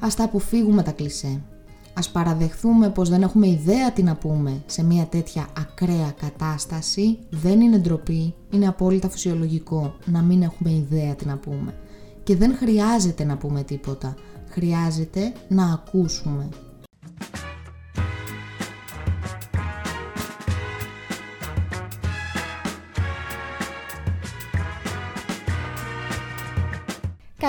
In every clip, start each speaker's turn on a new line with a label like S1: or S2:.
S1: Ας τα αποφύγουμε τα κλισέ. Ας παραδεχθούμε πως δεν έχουμε ιδέα τι να πούμε σε μια τέτοια ακραία κατάσταση. Δεν είναι ντροπή, είναι απόλυτα φυσιολογικό να μην έχουμε ιδέα τι να πούμε. Και δεν χρειάζεται να πούμε τίποτα. Χρειάζεται να ακούσουμε.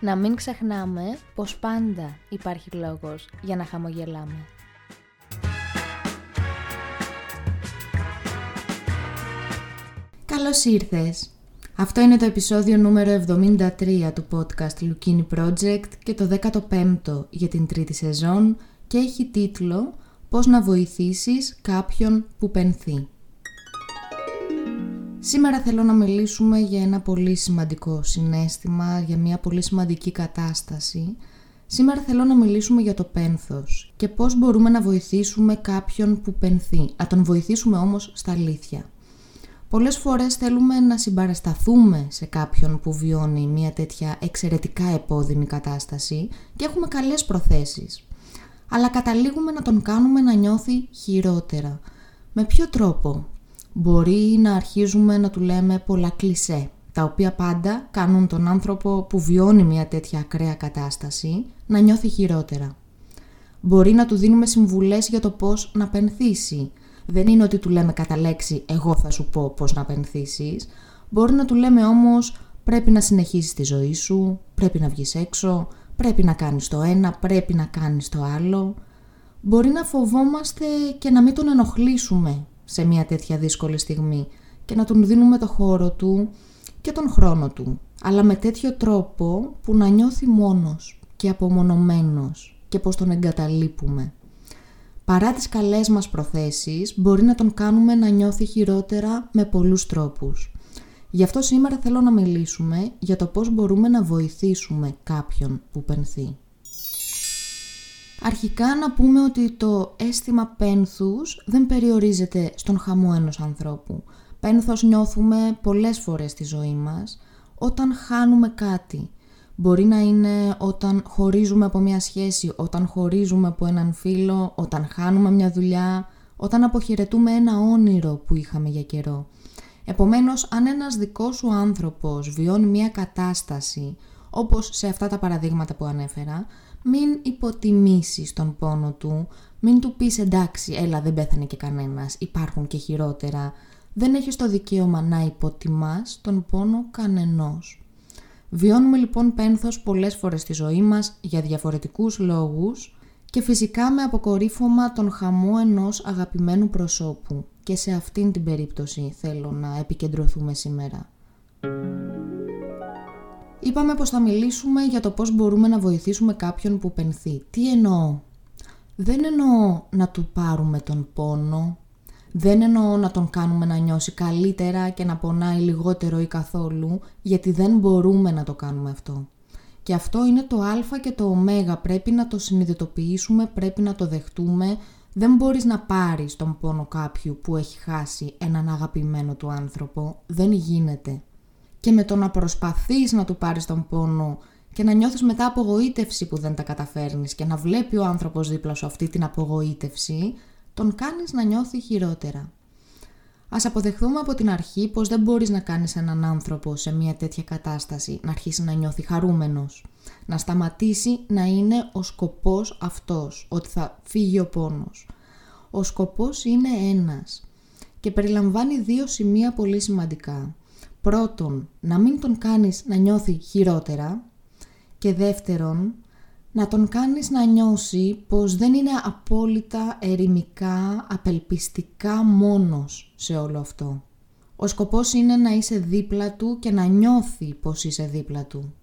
S2: να μην ξεχνάμε πως πάντα υπάρχει λόγος για να χαμογελάμε.
S1: Καλώς ήρθες! Αυτό είναι το επεισόδιο νούμερο 73 του podcast Lukini Project και το 15ο για την τρίτη σεζόν και έχει τίτλο «Πώς να βοηθήσεις κάποιον που πενθεί». Σήμερα θέλω να μιλήσουμε για ένα πολύ σημαντικό συνέστημα, για μια πολύ σημαντική κατάσταση. Σήμερα θέλω να μιλήσουμε για το πένθος και πώς μπορούμε να βοηθήσουμε κάποιον που πενθεί, να τον βοηθήσουμε όμως στα αλήθεια. Πολλές φορές θέλουμε να συμπαρασταθούμε σε κάποιον που βιώνει μια τέτοια εξαιρετικά επώδυνη κατάσταση και έχουμε καλές προθέσεις. Αλλά καταλήγουμε να τον κάνουμε να νιώθει χειρότερα. Με ποιο τρόπο; Μπορεί να αρχίζουμε να του λέμε πολλά κλισέ, τα οποία πάντα κάνουν τον άνθρωπο που βιώνει μια τέτοια ακραία κατάσταση να νιώθει χειρότερα. Μπορεί να του δίνουμε συμβουλές για το πώς να πενθήσει. Δεν είναι ότι του λέμε κατά λέξη «εγώ θα σου πω πώς να πενθήσεις». Μπορεί να του λέμε όμως «πρέπει να συνεχίσεις τη ζωή σου», «πρέπει να βγεις έξω», «πρέπει να κάνεις το ένα», «πρέπει να κάνεις το άλλο». Μπορεί να φοβόμαστε και να μην τον ενοχλήσουμε σε μια τέτοια δύσκολη στιγμή και να τον δίνουμε το χώρο του και τον χρόνο του, αλλά με τέτοιο τρόπο που να νιώθει μόνος και απομονωμένος και πως τον εγκαταλείπουμε. Παρά τις καλές μας προθέσεις, μπορεί να τον κάνουμε να νιώθει χειρότερα με πολλούς τρόπους. Γι' αυτό σήμερα θέλω να μιλήσουμε για το πώς μπορούμε να βοηθήσουμε κάποιον που πενθεί. Αρχικά να πούμε ότι το αίσθημα πένθους δεν περιορίζεται στον χαμό ενός ανθρώπου. Πένθος νιώθουμε πολλές φορές στη ζωή μας όταν χάνουμε κάτι. Μπορεί να είναι όταν χωρίζουμε από μια σχέση, όταν χωρίζουμε από έναν φίλο, όταν χάνουμε μια δουλειά, όταν αποχαιρετούμε ένα όνειρο που είχαμε για καιρό. Επομένως, αν ένας δικός σου άνθρωπος βιώνει μια κατάσταση, όπως σε αυτά τα παραδείγματα που ανέφερα, μην υποτιμήσεις τον πόνο του, μην του πεις εντάξει, έλα δεν πέθανε και κανένας, υπάρχουν και χειρότερα. Δεν έχεις το δικαίωμα να υποτιμάς τον πόνο κανενός. Βιώνουμε λοιπόν πένθος πολλές φορές στη ζωή μας για διαφορετικούς λόγους και φυσικά με αποκορύφωμα τον χαμό ενός αγαπημένου προσώπου και σε αυτήν την περίπτωση θέλω να επικεντρωθούμε σήμερα. Είπαμε πως θα μιλήσουμε για το πώς μπορούμε να βοηθήσουμε κάποιον που πενθεί. Τι εννοώ; Δεν εννοώ να του πάρουμε τον πόνο, δεν εννοώ να τον κάνουμε να νιώσει καλύτερα και να πονάει λιγότερο ή καθόλου, γιατί δεν μπορούμε να το κάνουμε αυτό. Και αυτό είναι το α και το ω, πρέπει να το συνειδητοποιήσουμε, πρέπει να το δεχτούμε. Δεν μπορείς να πάρεις τον πόνο κάποιου που έχει χάσει έναν αγαπημένο του άνθρωπο, δεν γίνεται και με το να προσπαθείς να του πάρεις τον πόνο και να νιώθεις μετά απογοήτευση που δεν τα καταφέρνεις και να βλέπει ο άνθρωπος δίπλα σου αυτή την απογοήτευση, τον κάνεις να νιώθει χειρότερα. Ας αποδεχθούμε από την αρχή πως δεν μπορείς να κάνεις έναν άνθρωπο σε μια τέτοια κατάσταση να αρχίσει να νιώθει χαρούμενος. Να σταματήσει να είναι ο σκοπός αυτός, ότι θα φύγει ο πόνος. Ο σκοπός είναι ένας και περιλαμβάνει δύο σημεία πολύ σημαντικά. Πρώτον, να μην τον κάνεις να νιώθει χειρότερα και δεύτερον, να τον κάνεις να νιώσει πως δεν είναι απόλυτα ερημικά, απελπιστικά μόνος σε όλο αυτό. Ο σκοπός είναι να είσαι δίπλα του και να νιώθει πως είσαι δίπλα του.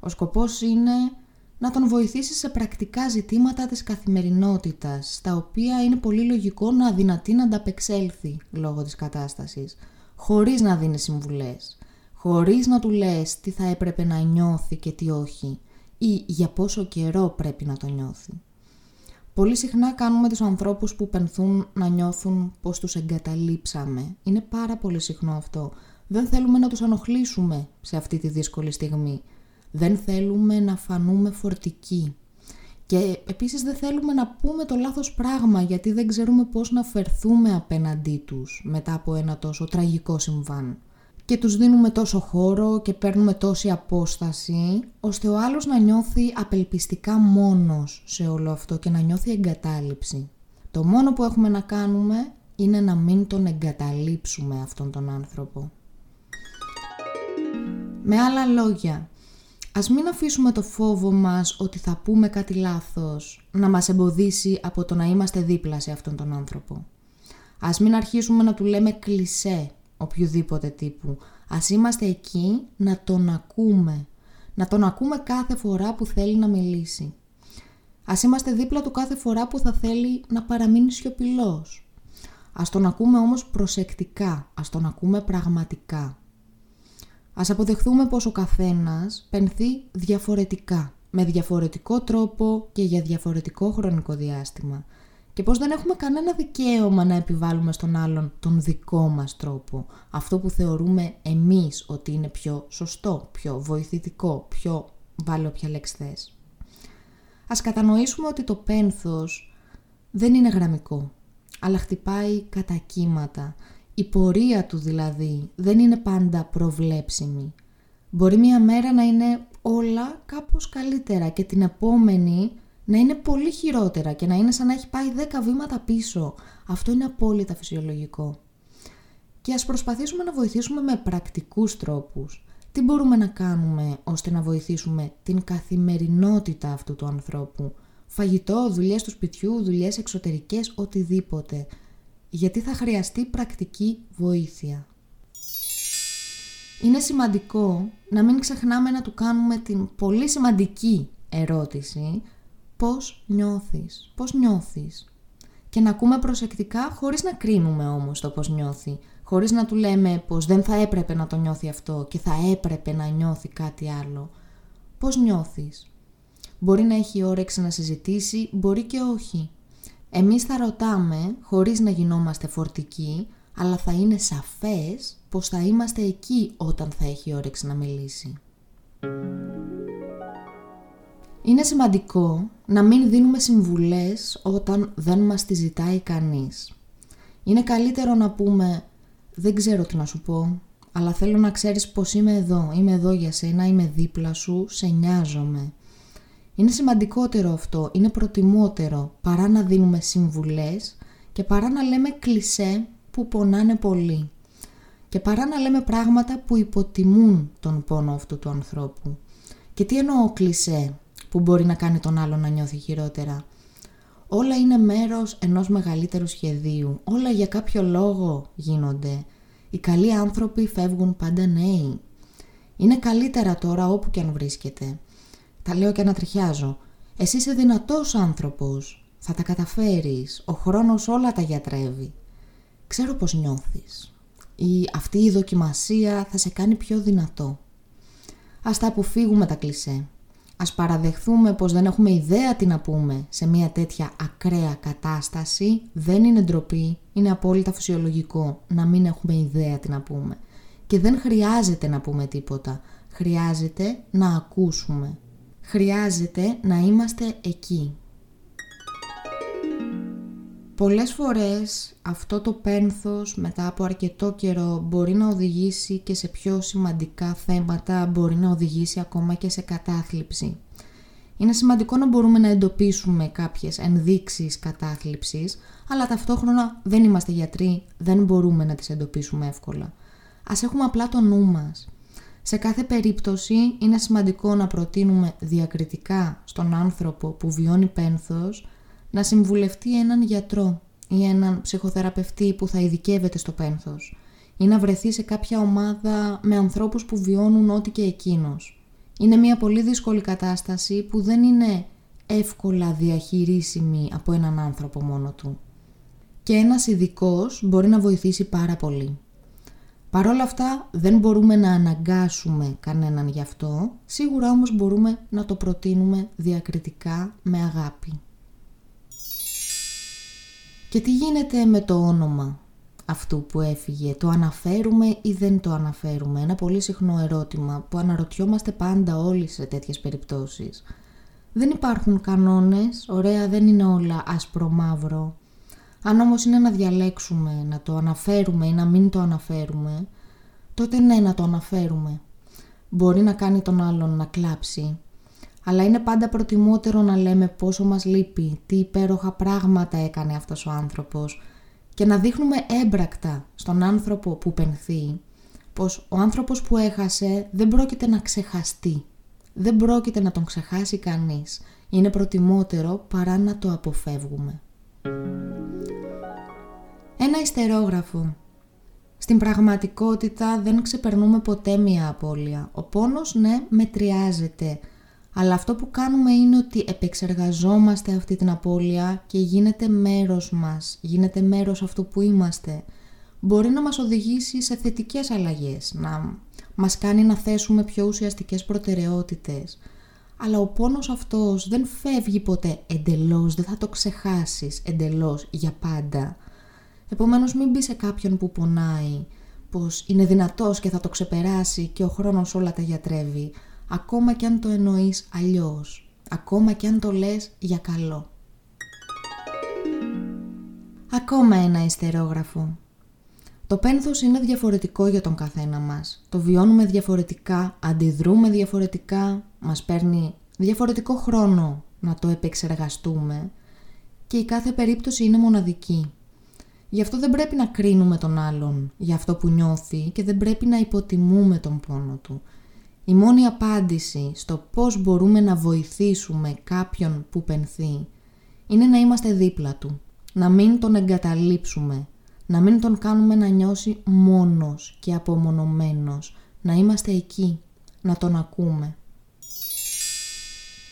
S1: Ο σκοπός είναι να τον βοηθήσεις σε πρακτικά ζητήματα της καθημερινότητας, στα οποία είναι πολύ λογικό να αδυνατεί να ανταπεξέλθει λόγω της κατάστασης, χωρίς να δίνει συμβουλές, χωρίς να του λες τι θα έπρεπε να νιώθει και τι όχι, ή για πόσο καιρό πρέπει να το νιώθει. Πολύ συχνά κάνουμε τους ανθρώπους που πενθούν να νιώθουν πως τους εγκαταλείψαμε. Είναι πάρα πολύ συχνό αυτό. Δεν θέλουμε να τους ανοχλήσουμε σε αυτή τη δύσκολη στιγμή. Δεν θέλουμε να φανούμε φορτικοί. Και επίσης δεν θέλουμε να πούμε το λάθος πράγμα γιατί δεν ξέρουμε πώς να φερθούμε απέναντί τους μετά από ένα τόσο τραγικό συμβάν και τους δίνουμε τόσο χώρο και παίρνουμε τόση απόσταση, ώστε ο άλλος να νιώθει απελπιστικά μόνος σε όλο αυτό και να νιώθει εγκατάλειψη. Το μόνο που έχουμε να κάνουμε είναι να μην τον εγκαταλείψουμε αυτόν τον άνθρωπο. Με άλλα λόγια, ας μην αφήσουμε το φόβο μας ότι θα πούμε κάτι λάθος να μας εμποδίσει από το να είμαστε δίπλα σε αυτόν τον άνθρωπο. Ας μην αρχίσουμε να του λέμε κλισέ οποιοδήποτε τύπου. Ας είμαστε εκεί να τον ακούμε. Να τον ακούμε κάθε φορά που θέλει να μιλήσει. Ας είμαστε δίπλα του κάθε φορά που θα θέλει να παραμείνει σιωπηλός. Ας τον ακούμε όμως προσεκτικά, ας τον ακούμε πραγματικά. Ας αποδεχθούμε πως ο καθένας πενθεί διαφορετικά, με διαφορετικό τρόπο και για διαφορετικό χρονικό διάστημα και πως δεν έχουμε κανένα δικαίωμα να επιβάλλουμε στον άλλον τον δικό μας τρόπο, αυτό που θεωρούμε εμείς ότι είναι πιο σωστό, πιο βοηθητικό, πιο βάλε όποια λέξη θες. Ας κατανοήσουμε ότι το πένθος δεν είναι γραμμικό, αλλά χτυπάει κατά κύματα. Η πορεία του δηλαδή δεν είναι πάντα προβλέψιμη. Μπορεί μια μέρα να είναι όλα κάπως καλύτερα και την επόμενη να είναι πολύ χειρότερα και να είναι σαν να έχει πάει 10 βήματα πίσω. Αυτό είναι απόλυτα φυσιολογικό. Και ας προσπαθήσουμε να βοηθήσουμε με πρακτικούς τρόπους. Τι μπορούμε να κάνουμε ώστε να βοηθήσουμε την καθημερινότητα αυτού του ανθρώπου; Φαγητό, δουλειές του σπιτιού, δουλειές εξωτερικές, οτιδήποτε. Γιατί θα χρειαστεί πρακτική βοήθεια. Είναι σημαντικό να μην ξεχνάμε να του κάνουμε την πολύ σημαντική ερώτηση πώς νιώθεις, πώς νιώθεις. Και να ακούμε προσεκτικά χωρίς να κρίνουμε όμως το πώς νιώθει, χωρίς να του λέμε πως δεν θα έπρεπε να το νιώθει αυτό και θα έπρεπε να νιώθει κάτι άλλο. Πώς νιώθεις; Μπορεί να έχει όρεξη να συζητήσει, μπορεί και όχι. Εμείς θα ρωτάμε χωρίς να γινόμαστε φορτικοί, αλλά θα είναι σαφές πως θα είμαστε εκεί όταν θα έχει όρεξη να μιλήσει. Είναι σημαντικό να μην δίνουμε συμβουλές όταν δεν μας τη ζητάει κανείς. Είναι καλύτερο να πούμε «Δεν ξέρω τι να σου πω, αλλά θέλω να ξέρεις πως είμαι εδώ, είμαι εδώ για σένα, είμαι δίπλα σου, σε νοιάζομαι». Είναι σημαντικότερο αυτό, είναι προτιμότερο παρά να δίνουμε συμβουλές και παρά να λέμε κλισέ που πονάνε πολύ και παρά να λέμε πράγματα που υποτιμούν τον πόνο αυτού του ανθρώπου. Και τι εννοώ κλισέ, που μπορεί να κάνει τον άλλο να νιώθει χειρότερα; Όλα είναι μέρος ενός μεγαλύτερου σχεδίου. Όλα για κάποιο λόγο γίνονται. Οι καλοί άνθρωποι φεύγουν πάντα νέοι. Είναι καλύτερα τώρα όπου και αν βρίσκεται. Τα λέω και ανατριχιάζω. Εσύ είσαι δυνατός άνθρωπος. Θα τα καταφέρεις. Ο χρόνος όλα τα γιατρεύει. Ξέρω πως νιώθεις. Η, αυτή η δοκιμασία θα σε κάνει πιο δυνατό. Ας τα αποφύγουμε τα κλισέ. Ας παραδεχθούμε πως δεν έχουμε ιδέα τι να πούμε σε μια τέτοια ακραία κατάσταση. Δεν είναι ντροπή, είναι απόλυτα φυσιολογικό να μην έχουμε ιδέα τι να πούμε. Και δεν χρειάζεται να πούμε τίποτα. Χρειάζεται να ακούσουμε. Χρειάζεται να είμαστε εκεί. Πολλές φορές αυτό το πένθος μετά από αρκετό καιρό μπορεί να οδηγήσει και σε πιο σημαντικά θέματα, μπορεί να οδηγήσει ακόμα και σε κατάθλιψη. Είναι σημαντικό να μπορούμε να εντοπίσουμε κάποιες ενδείξεις κατάθλιψης, αλλά ταυτόχρονα δεν είμαστε γιατροί, δεν μπορούμε να τις εντοπίσουμε εύκολα. Ας έχουμε απλά το νου μας. Σε κάθε περίπτωση είναι σημαντικό να προτείνουμε διακριτικά στον άνθρωπο που βιώνει πένθος να συμβουλευτεί έναν γιατρό ή έναν ψυχοθεραπευτή που θα ειδικεύεται στο πένθος ή να βρεθεί σε κάποια ομάδα με ανθρώπους που βιώνουν ό,τι και εκείνος. Είναι μια πολύ δύσκολη κατάσταση που δεν είναι εύκολα διαχειρίσιμη από έναν άνθρωπο μόνο του. Και ένας ειδικός μπορεί να βοηθήσει πάρα πολύ. Παρ' όλα αυτά δεν μπορούμε να αναγκάσουμε κανέναν γι' αυτό, σίγουρα όμως μπορούμε να το προτείνουμε διακριτικά με αγάπη. Και τι γίνεται με το όνομα αυτού που έφυγε, το αναφέρουμε ή δεν το αναφέρουμε, ένα πολύ συχνό ερώτημα που αναρωτιόμαστε πάντα όλοι σε τέτοιες περιπτώσεις. Δεν υπάρχουν κανόνες, ωραία δεν είναι όλα άσπρο-μαύρο. Αν όμως είναι να διαλέξουμε, να το αναφέρουμε ή να μην το αναφέρουμε, τότε ναι να το αναφέρουμε. Μπορεί να κάνει τον άλλον να κλάψει, αλλά είναι πάντα προτιμότερο να λέμε πόσο μας λείπει, τι υπέροχα πράγματα έκανε αυτός ο άνθρωπος και να δείχνουμε έμπρακτα στον άνθρωπο που πενθεί πως ο άνθρωπος που έχασε δεν πρόκειται να ξεχαστεί. Δεν πρόκειται να τον ξεχάσει κανείς. Είναι προτιμότερο παρά να το αποφεύγουμε. Ένα ιστερόγραφο. Στην πραγματικότητα δεν ξεπερνούμε ποτέ μία απώλεια. Ο πόνος ναι μετριάζεται αλλά αυτό που κάνουμε είναι ότι επεξεργαζόμαστε αυτή την απώλεια και γίνεται μέρος μας, γίνεται μέρος αυτού που είμαστε. Μπορεί να μας οδηγήσει σε θετικές αλλαγές, να μας κάνει να θέσουμε πιο ουσιαστικές προτεραιότητες. Αλλά ο πόνος αυτός δεν φεύγει ποτέ εντελώς, δεν θα το ξεχάσεις εντελώς για πάντα. Επομένως μην μπει σε κάποιον που πονάει, πως είναι δυνατός και θα το ξεπεράσει και ο χρόνος όλα τα γιατρεύει ακόμα κι αν το εννοείς αλλιώς, ακόμα κι αν το λες για καλό. Ακόμα ένα ιστερόγραφο. Το πένθος είναι διαφορετικό για τον καθένα μας. Το βιώνουμε διαφορετικά, αντιδρούμε διαφορετικά, μας παίρνει διαφορετικό χρόνο να το επεξεργαστούμε και η κάθε περίπτωση είναι μοναδική. Γι' αυτό δεν πρέπει να κρίνουμε τον άλλον για αυτό που νιώθει και δεν πρέπει να υποτιμούμε τον πόνο του. Η μόνη απάντηση στο πώς μπορούμε να βοηθήσουμε κάποιον που πενθεί είναι να είμαστε δίπλα του, να μην τον εγκαταλείψουμε, να μην τον κάνουμε να νιώσει μόνος και απομονωμένος, να είμαστε εκεί, να τον ακούμε.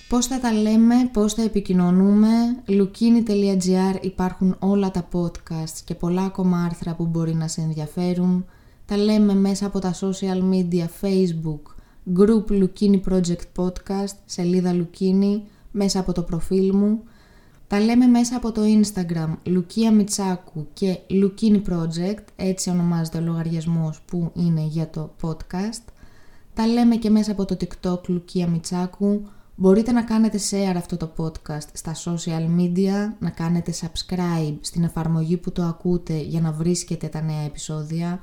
S1: Πώς θα τα λέμε, πώς θα επικοινωνούμε, lukini.gr υπάρχουν όλα τα podcasts και πολλά ακόμα άρθρα που μπορεί να σε ενδιαφέρουν. Τα λέμε μέσα από τα social media, facebook, group Lukini Project Podcast, σελίδα Lukini, μέσα από το προφίλ μου. Τα λέμε μέσα από το Instagram Λουκία Μιτσάκου και Lukini Project, έτσι ονομάζεται ο λογαριασμός που είναι για το podcast. Τα λέμε και μέσα από το TikTok Λουκία Μιτσάκου. Μπορείτε να κάνετε share αυτό το podcast στα social media, να κάνετε subscribe στην εφαρμογή που το ακούτε για να βρίσκετε τα νέα επεισόδια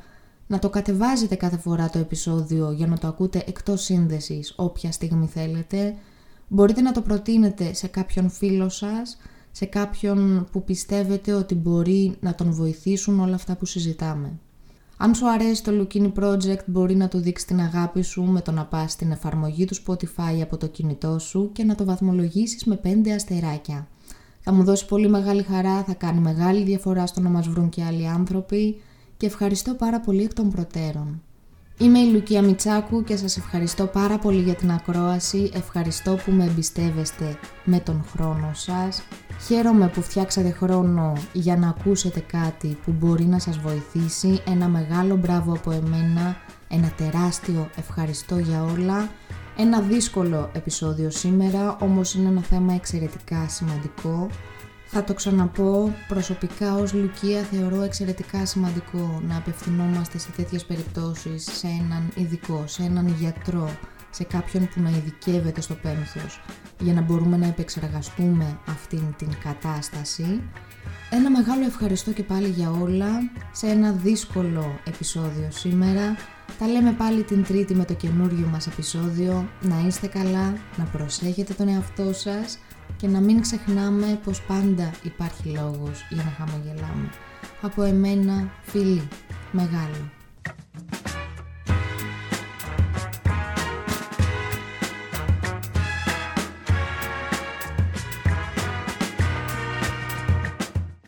S1: να το κατεβάζετε κάθε φορά το επεισόδιο για να το ακούτε εκτός σύνδεσης όποια στιγμή θέλετε. Μπορείτε να το προτείνετε σε κάποιον φίλο σας, σε κάποιον που πιστεύετε ότι μπορεί να τον βοηθήσουν όλα αυτά που συζητάμε. Αν σου αρέσει το Lukini Project μπορεί να του δείξεις την αγάπη σου με το να πας στην εφαρμογή του Spotify από το κινητό σου και να το βαθμολογήσεις με 5 αστεράκια. Θα μου δώσεις πολύ μεγάλη χαρά, θα κάνει μεγάλη διαφορά στο να μας βρουν και άλλοι άνθρωποι και ευχαριστώ πάρα πολύ εκ των προτέρων. Είμαι η Λουκία Μιτσάκου και σας ευχαριστώ πάρα πολύ για την ακρόαση, ευχαριστώ που με εμπιστεύεστε με τον χρόνο σας. Χαίρομαι που φτιάξατε χρόνο για να ακούσετε κάτι που μπορεί να σας βοηθήσει. Ένα μεγάλο μπράβο από εμένα, ένα τεράστιο ευχαριστώ για όλα. Ένα δύσκολο επεισόδιο σήμερα, όμως είναι ένα θέμα εξαιρετικά σημαντικό θα το ξαναπώ, προσωπικά ως Λουκία θεωρώ εξαιρετικά σημαντικό να απευθυνόμαστε σε τέτοιες περιπτώσεις σε έναν ειδικό, σε έναν γιατρό, σε κάποιον που να ειδικεύεται στο πένθος για να μπορούμε να επεξεργαστούμε αυτήν την κατάσταση. Ένα μεγάλο ευχαριστώ και πάλι για όλα σε ένα δύσκολο επεισόδιο σήμερα. Τα λέμε πάλι την τρίτη με το καινούριο μας επεισόδιο. Να είστε καλά, να προσέχετε τον εαυτό σας και να μην ξεχνάμε πως πάντα υπάρχει λόγος για να χαμογελάμε. Από εμένα, φίλοι, μεγάλο.